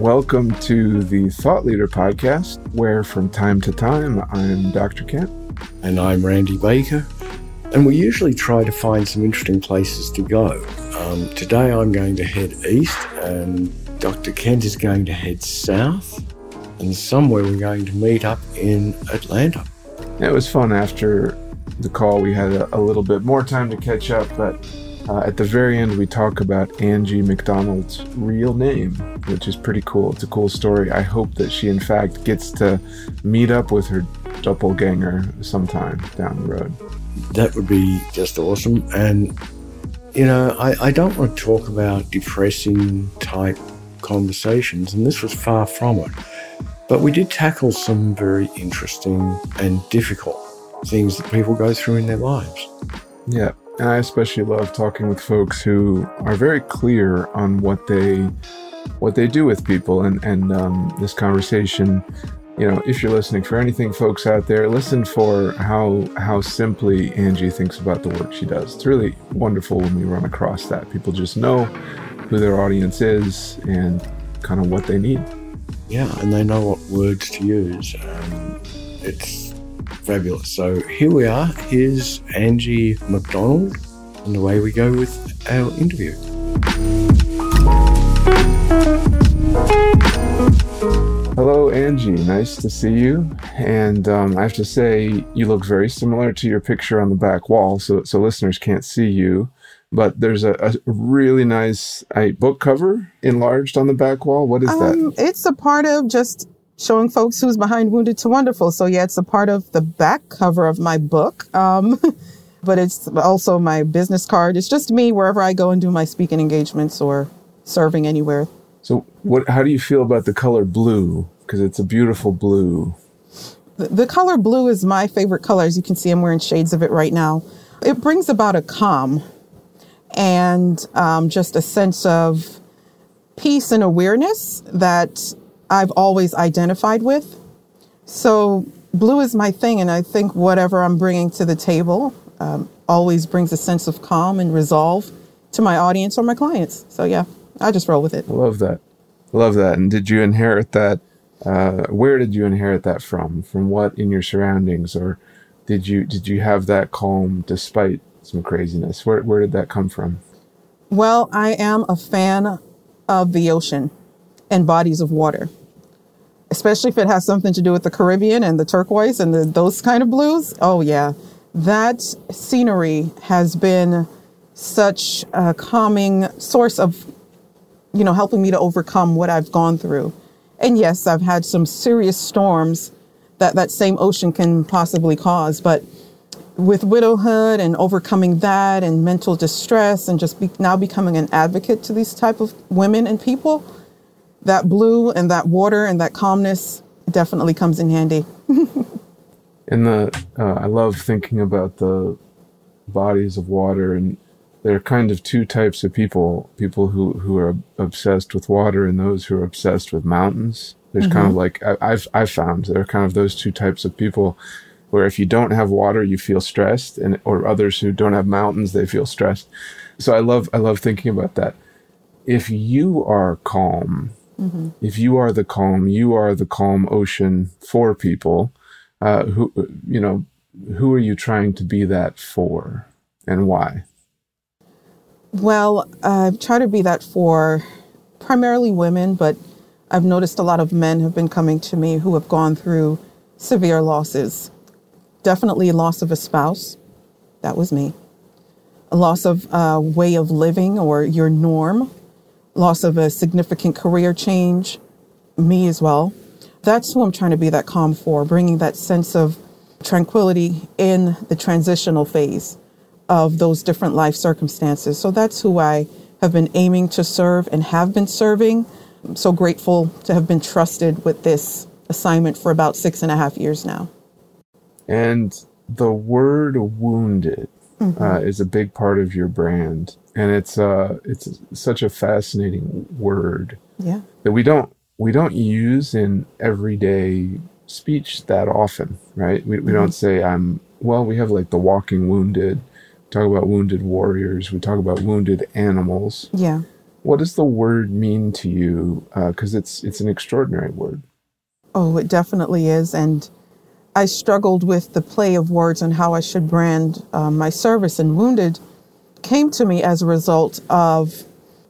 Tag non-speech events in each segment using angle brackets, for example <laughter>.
Welcome to the Thought Leader podcast, where from time to time I'm Dr. Kent. And I'm Randy Baker. And we usually try to find some interesting places to go. Um, today I'm going to head east, and Dr. Kent is going to head south. And somewhere we're going to meet up in Atlanta. It was fun after the call. We had a, a little bit more time to catch up, but uh, at the very end, we talk about Angie McDonald's real name, which is pretty cool. It's a cool story. I hope that she, in fact, gets to meet up with her doppelganger sometime down the road. That would be just awesome. And, you know, I, I don't want to talk about depressing type conversations, and this was far from it. But we did tackle some very interesting and difficult things that people go through in their lives. Yeah. And I especially love talking with folks who are very clear on what they what they do with people. And and um, this conversation, you know, if you're listening for anything, folks out there, listen for how how simply Angie thinks about the work she does. It's really wonderful when we run across that. People just know who their audience is and kind of what they need. Yeah, and they know what words to use. Um, it's fabulous. So here we are. Here's Angie McDonald, and away we go with our interview. Hello, Angie. Nice to see you. And um, I have to say, you look very similar to your picture on the back wall, so so listeners can't see you. But there's a, a really nice a book cover enlarged on the back wall. What is um, that? It's a part of just showing folks who's behind Wounded to Wonderful. So yeah, it's a part of the back cover of my book. Um, <laughs> but it's also my business card. It's just me wherever I go and do my speaking engagements or serving anywhere. So what, how do you feel about the color blue? Because it's a beautiful blue. The, the color blue is my favorite color. As you can see, I'm wearing shades of it right now. It brings about a calm and um, just a sense of peace and awareness that I've always identified with. So blue is my thing, and I think whatever I'm bringing to the table um, always brings a sense of calm and resolve to my audience or my clients. So yeah, I just roll with it. Love that. Love that. And did you inherit that? Uh, where did you inherit that from? From what in your surroundings, or did you did you have that calm despite some craziness? Where where did that come from? Well, I am a fan of the ocean and bodies of water especially if it has something to do with the Caribbean and the turquoise and the, those kind of blues. Oh, yeah. That scenery has been such a calming source of, you know, helping me to overcome what I've gone through. And yes, I've had some serious storms that that same ocean can possibly cause, but with widowhood and overcoming that and mental distress and just be, now becoming an advocate to these type of women and people, that blue and that water and that calmness definitely comes in handy. <laughs> and the uh, I love thinking about the bodies of water and there are kind of two types of people people who who are obsessed with water and those who are obsessed with mountains there's mm-hmm. kind of like I, i've i've found there are kind of those two types of people where if you don't have water you feel stressed and or others who don't have mountains they feel stressed so i love i love thinking about that if you are calm Mm-hmm. If you are the calm, you are the calm ocean for people. Uh, who you know, who are you trying to be that for, and why? Well, I try to be that for primarily women, but I've noticed a lot of men have been coming to me who have gone through severe losses. Definitely loss of a spouse. That was me. A loss of a uh, way of living or your norm loss of a significant career change, me as well. That's who I'm trying to be that calm for, bringing that sense of tranquility in the transitional phase of those different life circumstances. So that's who I have been aiming to serve and have been serving. I'm so grateful to have been trusted with this assignment for about six and a half years now. And the word wounded mm-hmm. uh, is a big part of your brand and it's uh it's such a fascinating word yeah that we don't we don't use in everyday speech that often, right? We, we don't say, I'm, well, we have like the walking wounded, We talk about wounded warriors, we talk about wounded animals. Yeah. What does the word mean to you? Because it's, it's an extraordinary word. Oh, it definitely is. And I struggled with the play of words and how I should brand um, my service. And wounded came to me as a result of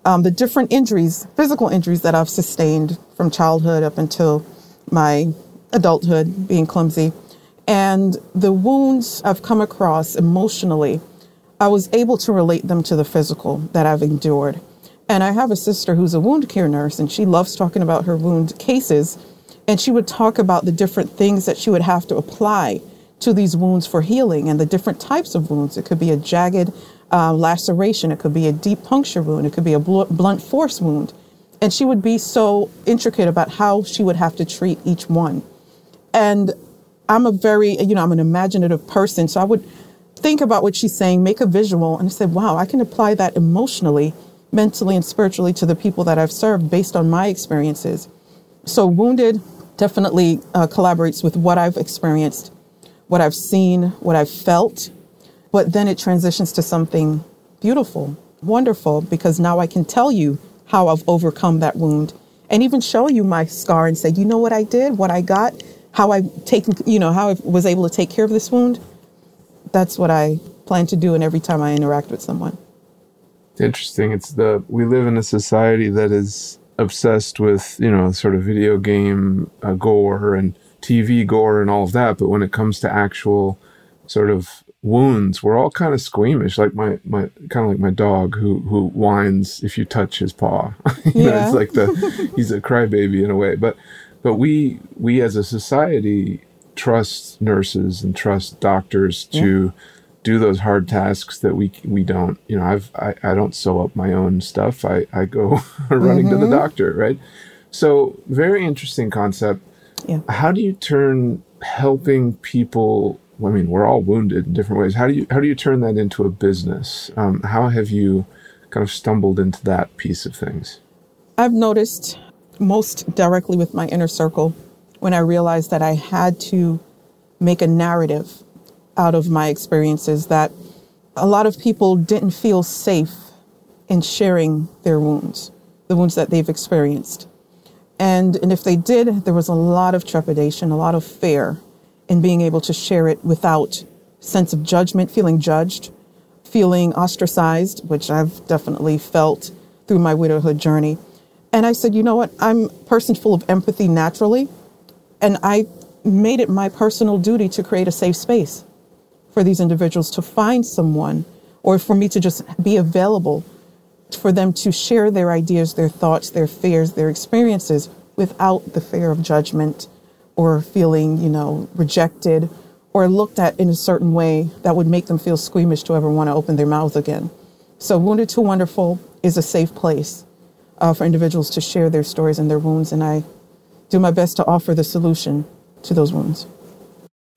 um, the different injuries, physical injuries that I've sustained from childhood up until my adulthood, being clumsy. And the wounds I've come across emotionally, I was able to relate them to the physical that I've endured. And I have a sister who's a wound care nurse, and she loves talking about her wound cases. And she would talk about the different things that she would have to apply to these wounds for healing and the different types of wounds. It could be a jagged uh, laceration, it could be a deep puncture wound, it could be a bl- blunt force wound. And she would be so intricate about how she would have to treat each one. And I'm a very, you know, I'm an imaginative person. So I would think about what she's saying, make a visual, and I said, wow, I can apply that emotionally, mentally, and spiritually to the people that I've served based on my experiences. So Wounded definitely uh, collaborates with what I've experienced, what I've seen, what I've felt, but then it transitions to something beautiful, wonderful, because now I can tell you how I've overcome that wound and even show you my scar and say, you know what I did, what I got, how I taken, you know, how I was able to take care of this wound. That's what I plan to do, and every time I interact with someone. Interesting. It's the we live in a society that is obsessed with you know sort of video game uh, gore and TV gore and all of that, but when it comes to actual sort of wounds, we're all kind of squeamish. Like my my kind of like my dog who who whines if you touch his paw. <laughs> you know, Yeah. it's like the <laughs> he's a crybaby in a way. But but we we as a society trust nurses and trust doctors to do those hard tasks that we we don't. You know, I've I, I don't sew up my own stuff. I I go <laughs> running to the doctor, right? So very interesting concept. Yeah. How do you turn helping people? I mean, we're all wounded in different ways. How do you how do you turn that into a business? Um, how have you kind of stumbled into that piece of things? I've noticed most directly with my inner circle when I realized that I had to make a narrative out of my experiences that a lot of people didn't feel safe in sharing their wounds, the wounds that they've experienced. And, and if they did, there was a lot of trepidation, a lot of fear in being able to share it without sense of judgment, feeling judged, feeling ostracized, which I've definitely felt through my widowhood journey. And I said, you know what? I'm a person full of empathy naturally. And I made it my personal duty to create a safe space for these individuals to find someone or for me to just be available for them to share their ideas, their thoughts, their fears, their experiences without the fear of judgment or feeling, you know, rejected or looked at in a certain way that would make them feel squeamish to ever want to open their mouths again. So, Wounded to Wonderful is a safe place uh, for individuals to share their stories and their wounds, and I do my best to offer the solution to those wounds.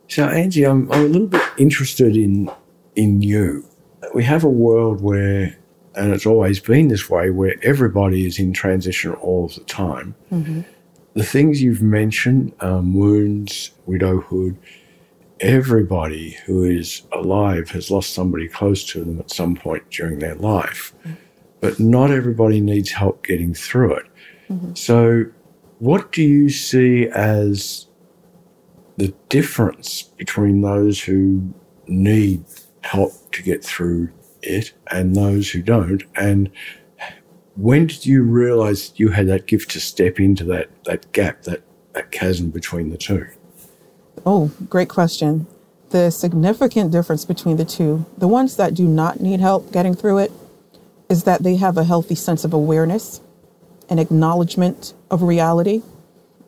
So, Angie, I'm, I'm a little bit interested in in you. We have a world where, and it's always been this way, where everybody is in transition all of the time. Mm-hmm. The things you've mentioned, um, wounds, widowhood, everybody who is alive has lost somebody close to them at some point during their life. Mm-hmm. But not everybody needs help getting through it. Mm-hmm. So, what do you see as the difference between those who need help to get through it and those who don't? And when did you realize you had that gift to step into that, that gap, that, that chasm between the two? Oh, great question. The significant difference between the two, the ones that do not need help getting through it, is that they have a healthy sense of awareness and acknowledgement of reality.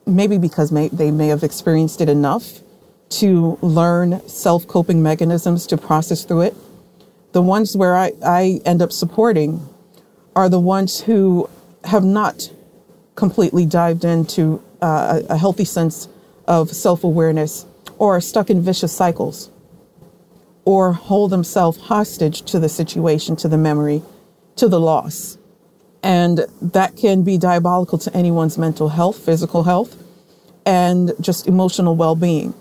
Maybe because may, they may have experienced it enough to learn self coping mechanisms to process through it. The ones where I, I end up supporting are the ones who have not completely dived into uh, a healthy sense of self awareness or are stuck in vicious cycles or hold themselves hostage to the situation, to the memory, to the loss. And that can be diabolical to anyone's mental health, physical health. and just emotional well being.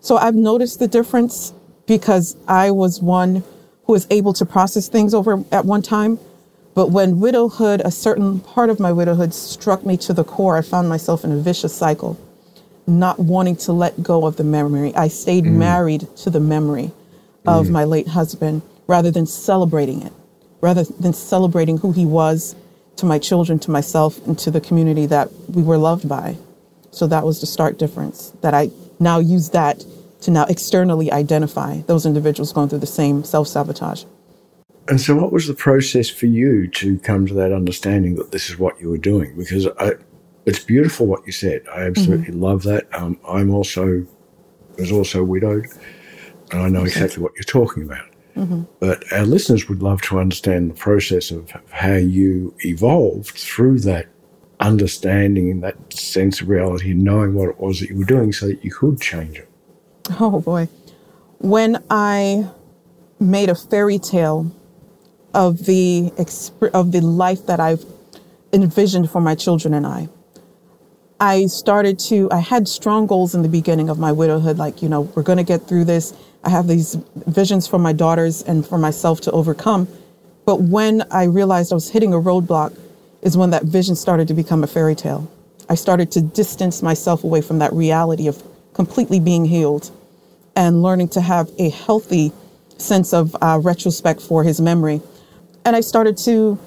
So I've noticed the difference because I was one who was able to process things over at one time. But when widowhood, a certain part of my widowhood struck me to the core, I found myself in a vicious cycle, not wanting to let go of the memory. I stayed mm. married to the memory of mm. my late husband rather than celebrating it, rather than celebrating who he was to my children, to myself, and to the community that we were loved by. So that was the stark difference that I now use that to now externally identify those individuals going through the same self sabotage. And so, what was the process for you to come to that understanding that this is what you were doing? Because I, it's beautiful what you said. I absolutely mm-hmm. love that. Um, I'm also was also widowed, and I know exactly what you're talking about. Mm-hmm. But our listeners would love to understand the process of how you evolved through that understanding and that sense of reality and knowing what it was that you were doing so that you could change it. Oh boy. When I made a fairy tale of the exp- of the life that I've envisioned for my children and I, I started to I had strong goals in the beginning of my widowhood like, you know, we're going to get through this. I have these visions for my daughters and for myself to overcome. But when I realized I was hitting a roadblock is when that vision started to become a fairy tale. I started to distance myself away from that reality of completely being healed and learning to have a healthy sense of uh, retrospect for his memory. And I started to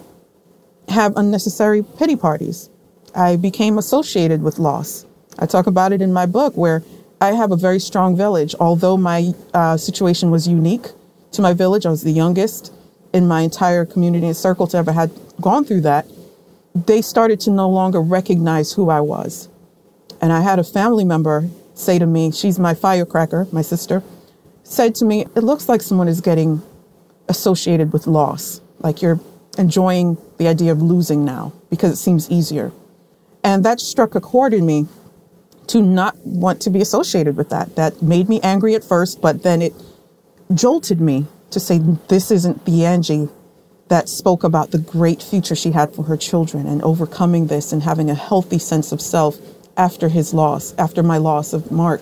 have unnecessary pity parties. I became associated with loss. I talk about it in my book where I have a very strong village. Although my uh, situation was unique to my village, I was the youngest in my entire community and circle to ever had gone through that. They started to no longer recognize who I was. And I had a family member say to me, she's my firecracker, my sister, said to me, it looks like someone is getting associated with loss, like you're enjoying the idea of losing now because it seems easier. And that struck a chord in me to not want to be associated with that. That made me angry at first, but then it jolted me to say, this isn't the Angie that spoke about the great future she had for her children and overcoming this and having a healthy sense of self after his loss, after my loss of Mark.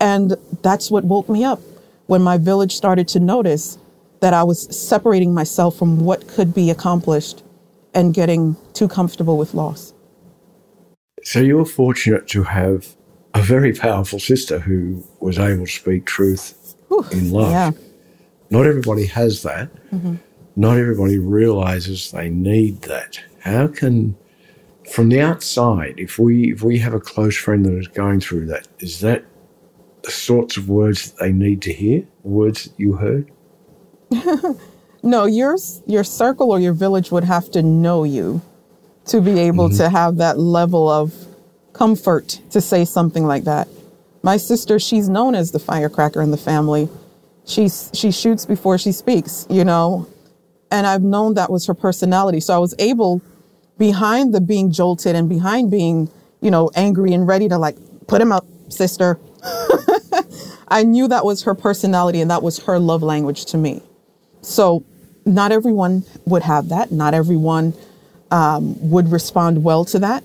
And that's what woke me up when my village started to notice that I was separating myself from what could be accomplished and getting too comfortable with loss. So you were fortunate to have a very powerful sister who was able to speak truth Whew, in love. Yeah. Not everybody has that. Mm-hmm. Not everybody realizes they need that. How can from the outside, if we if we have a close friend that is going through that, is that the sorts of words that they need to hear? Words that you heard? <laughs> no, your your circle or your village would have to know you to be able mm-hmm. to have that level of comfort to say something like that. My sister, she's known as the firecracker in the family. She's she shoots before she speaks, you know. And I've known that was her personality. So I was able behind the being jolted and behind being, you know, angry and ready to like put him up, sister. <laughs> I knew that was her personality and that was her love language to me. So, not everyone would have that. Not everyone um, would respond well to that.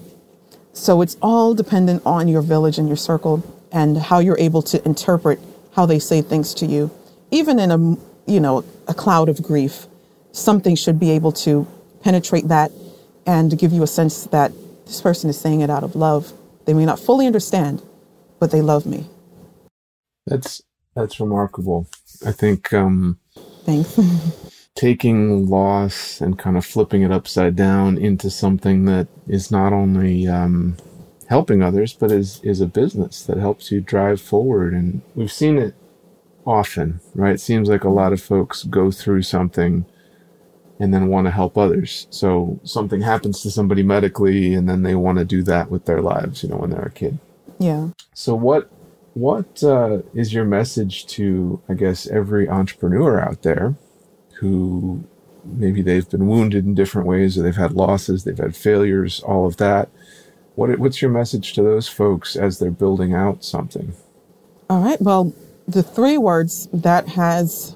So, it's all dependent on your village and your circle and how you're able to interpret how they say things to you. Even in a, you know, a cloud of grief, something should be able to penetrate that and give you a sense that this person is saying it out of love. They may not fully understand, but they love me. That's that's remarkable. I think um, thanks. <laughs> taking loss and kind of flipping it upside down into something that is not only um, helping others, but is is a business that helps you drive forward. And we've seen it often, right? It seems like a lot of folks go through something and then want to help others. So something happens to somebody medically and then they want to do that with their lives, you know, when they're a kid. Yeah. So what what uh, is your message to I guess every entrepreneur out there who maybe they've been wounded in different ways or they've had losses, they've had failures, all of that. What what's your message to those folks as they're building out something? All right. Well, the three words that has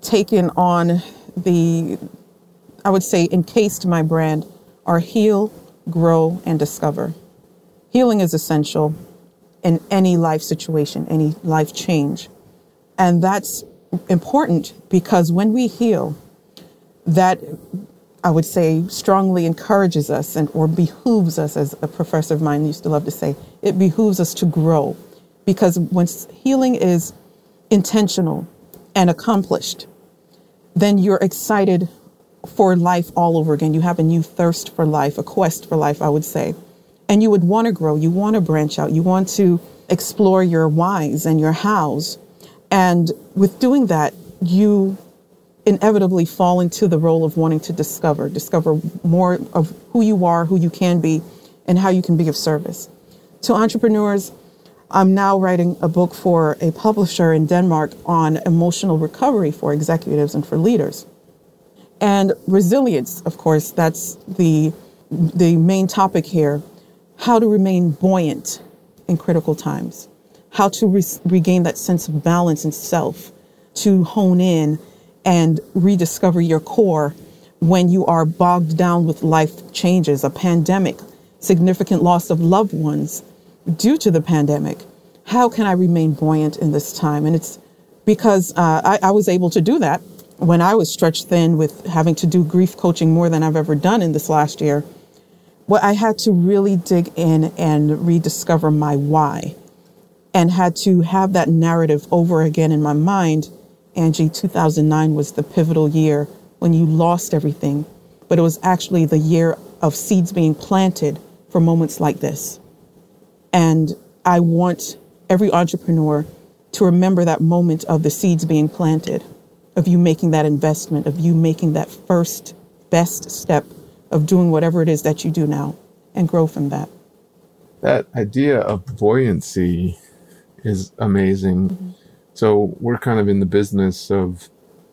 taken on the, I would say, encased my brand are heal, grow, and discover. Healing is essential. in any life situation, any life change. And that's important because when we heal, that I would say strongly encourages us and or behooves us, as a professor of mine used to love to say, it behooves us to grow. Because when healing is intentional and accomplished, then you're excited for life all over again. You have a new thirst for life, a quest for life, I would say. And you would want to grow, you want to branch out, you want to explore your whys and your hows. And with doing that, you inevitably fall into the role of wanting to discover, discover more of who you are, who you can be, and how you can be of service. To entrepreneurs, I'm now writing a book for a publisher in Denmark on emotional recovery for executives and for leaders. And resilience, of course, that's the, the main topic here. How to remain buoyant in critical times, how to re- regain that sense of balance and self, to hone in and rediscover your core when you are bogged down with life changes, a pandemic, significant loss of loved ones due to the pandemic. How can I remain buoyant in this time? And it's because uh, I, I was able to do that when I was stretched thin with having to do grief coaching more than I've ever done in this last year. Well, I had to really dig in and rediscover my why and had to have that narrative over again in my mind Angie, 2009 was the pivotal year when you lost everything, but it was actually the year of seeds being planted for moments like this. And I want every entrepreneur to remember that moment of the seeds being planted, of you making that investment, of you making that first best step of doing whatever it is that you do now and grow from that. That idea of buoyancy is amazing. Mm-hmm. So we're kind of in the business of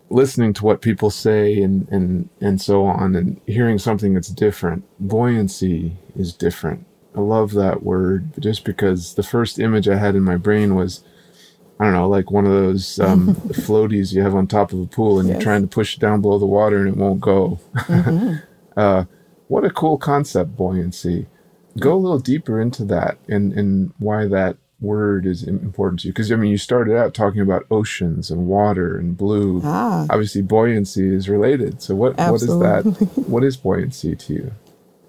listening to what people say and, and, and so on and hearing something that's different. Buoyancy is different. I love that word just because the first image I had in my brain was, I don't know, like one of those um, <laughs> floaties you have on top of a pool and yes. you're trying to push it down below the water and it won't go. Mm-hmm. <laughs> uh, what a cool concept, buoyancy. Go a little deeper into that and, and why that word is important to you? Because I mean, you started out talking about oceans and water and blue. Ah. Obviously, buoyancy is related. So what Absolutely. what is that? what is buoyancy to you?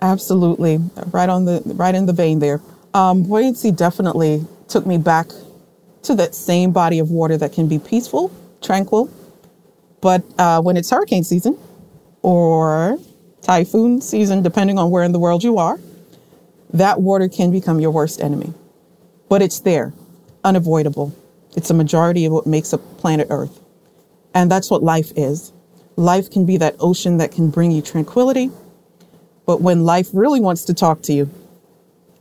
Absolutely, right on the right in the vein there. Um, buoyancy definitely took me back to that same body of water that can be peaceful, tranquil, but uh, when it's hurricane season or typhoon season, depending on where in the world you are, that water can become your worst enemy but it's there, unavoidable. It's a majority of what makes up planet Earth. And that's what life is. Life can be that ocean that can bring you tranquility, but when life really wants to talk to you,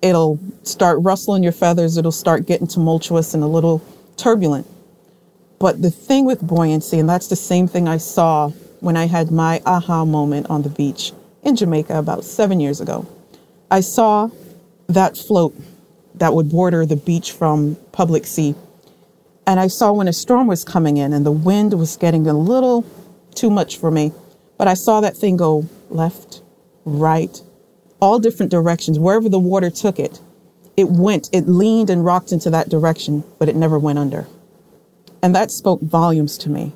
it'll start rustling your feathers, it'll start getting tumultuous and a little turbulent. But the thing with buoyancy, and that's the same thing I saw when I had my aha moment on the beach in Jamaica about seven years ago. I saw that float that would border the beach from public sea. And I saw when a storm was coming in and the wind was getting a little too much for me, but I saw that thing go left, right, all different directions. Wherever the water took it, it went, it leaned and rocked into that direction, but it never went under. And that spoke volumes to me.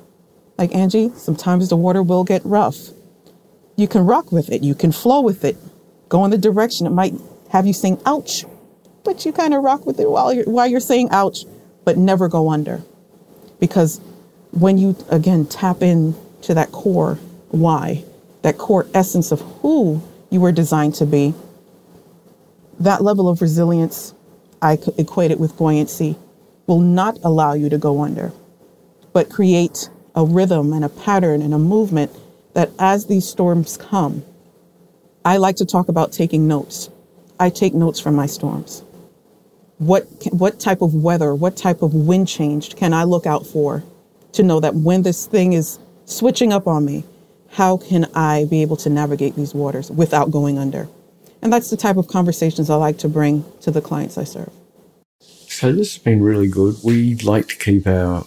Like, Angie, sometimes the water will get rough. You can rock with it, you can flow with it, go in the direction. It might have you sing, ouch, but you kind of rock with it while you're while you're saying ouch, but never go under. Because when you again tap in to that core why, that core essence of who you were designed to be, that level of resilience, I equate it with buoyancy, will not allow you to go under, but create a rhythm and a pattern and a movement that as these storms come, I like to talk about taking notes. I take notes from my storms what what type of weather, what type of wind change can I look out for to know that when this thing is switching up on me, how can I be able to navigate these waters without going under? And that's the type of conversations I like to bring to the clients I serve. So this has been really good. We like to keep our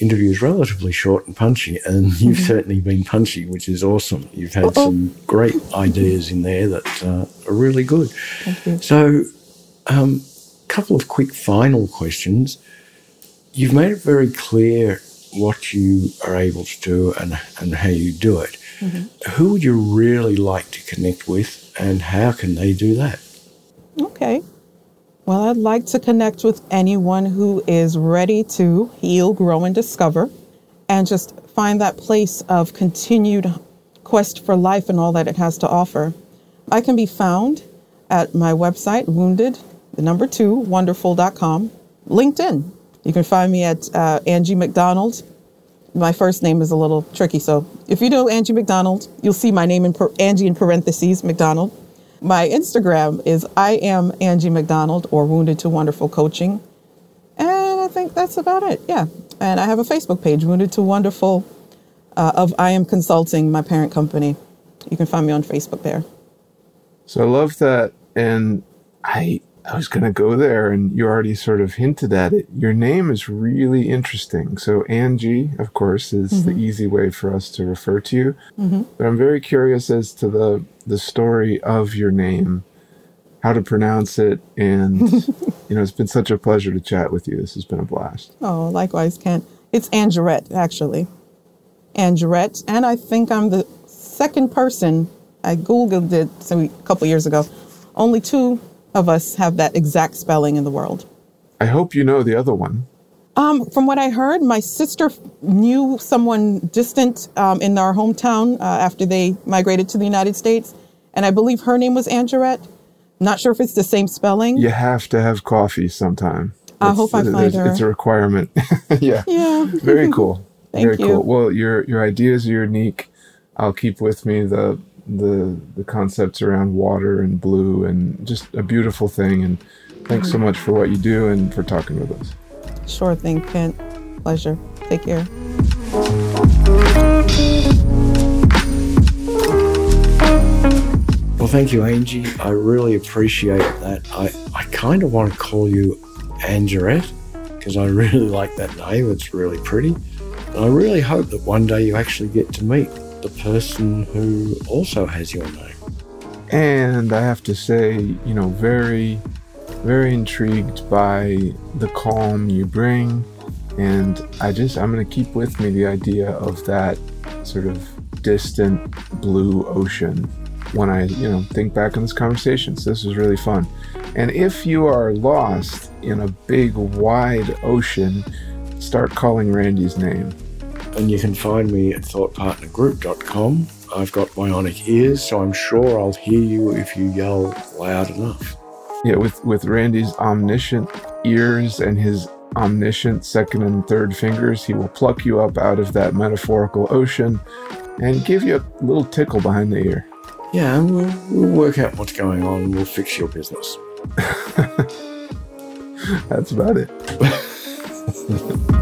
interviews relatively short and punchy, and <laughs> you've mm-hmm. certainly been punchy, which is awesome. You've had Uh-oh. some great ideas in there that uh, are really good. Thank you. So, um, couple of quick final questions. You've made it very clear what you are able to do and, and how you do it. Mm-hmm. Who would you really like to connect with and how can they do that? Okay. Well, I'd like to connect with anyone who is ready to heal, grow, and discover, and just find that place of continued quest for life and all that it has to offer. I can be found at my website, wounded, the number two, wonderful.com, LinkedIn. You can find me at uh, Angie McDonald. My first name is a little tricky, so if you know Angie McDonald, you'll see my name in per- Angie in parentheses, McDonald. My Instagram is I am Angie McDonald or Wounded to Wonderful Coaching. And I think that's about it. Yeah. And I have a Facebook page, Wounded to Wonderful, uh, of I Am Consulting, my parent company. You can find me on Facebook there. So I love that. And I I was going to go there and you already sort of hinted at it. Your name is really interesting. So Angie, of course, is mm-hmm. the easy way for us to refer to you. Mm-hmm. But I'm very curious as to the the story of your name, how to pronounce it, and <laughs> you know, it's been such a pleasure to chat with you. This has been a blast. Oh, likewise, Kent. It's Angerette, actually. Angerette, and I think I'm the second person. I googled it a couple years ago. Only two of us have that exact spelling in the world. I hope you know the other one. Um, from what I heard, my sister knew someone distant um, in our hometown uh, after they migrated to the United States, and I believe her name was Angerette. Not sure if it's the same spelling. You have to have coffee sometime. I hope I find her. It's a requirement. <laughs> yeah. Yeah. Very cool. <laughs> Thank Very you. cool. Well, your your ideas are unique. I'll keep with me the the the concepts around water and blue and just a beautiful thing. And thanks so much for what you do and for talking with us. Sure thing, Kent. Pleasure. Take care. Well, thank you, Angie. I really appreciate that. I, I kind of want to call you Angerette because I <laughs> really like that name. It's really pretty. And I really hope that one day you actually get to meet the person who also has your name. And I have to say, you know, very, very intrigued by the calm you bring. And I just, I'm going to keep with me the idea of that sort of distant blue ocean when I, you know, think back on this conversation. So this was really fun. And if you are lost in a big, wide ocean, start calling Randy's name and you can find me at thoughtpartnergroup.com. I've got bionic ears, so I'm sure I'll hear you if you yell loud enough. Yeah, with, with Randy's omniscient ears and his omniscient second and third fingers, he will pluck you up out of that metaphorical ocean and give you a little tickle behind the ear. Yeah, and we'll, we'll work out what's going on and we'll fix your business. <laughs> That's about it. <laughs>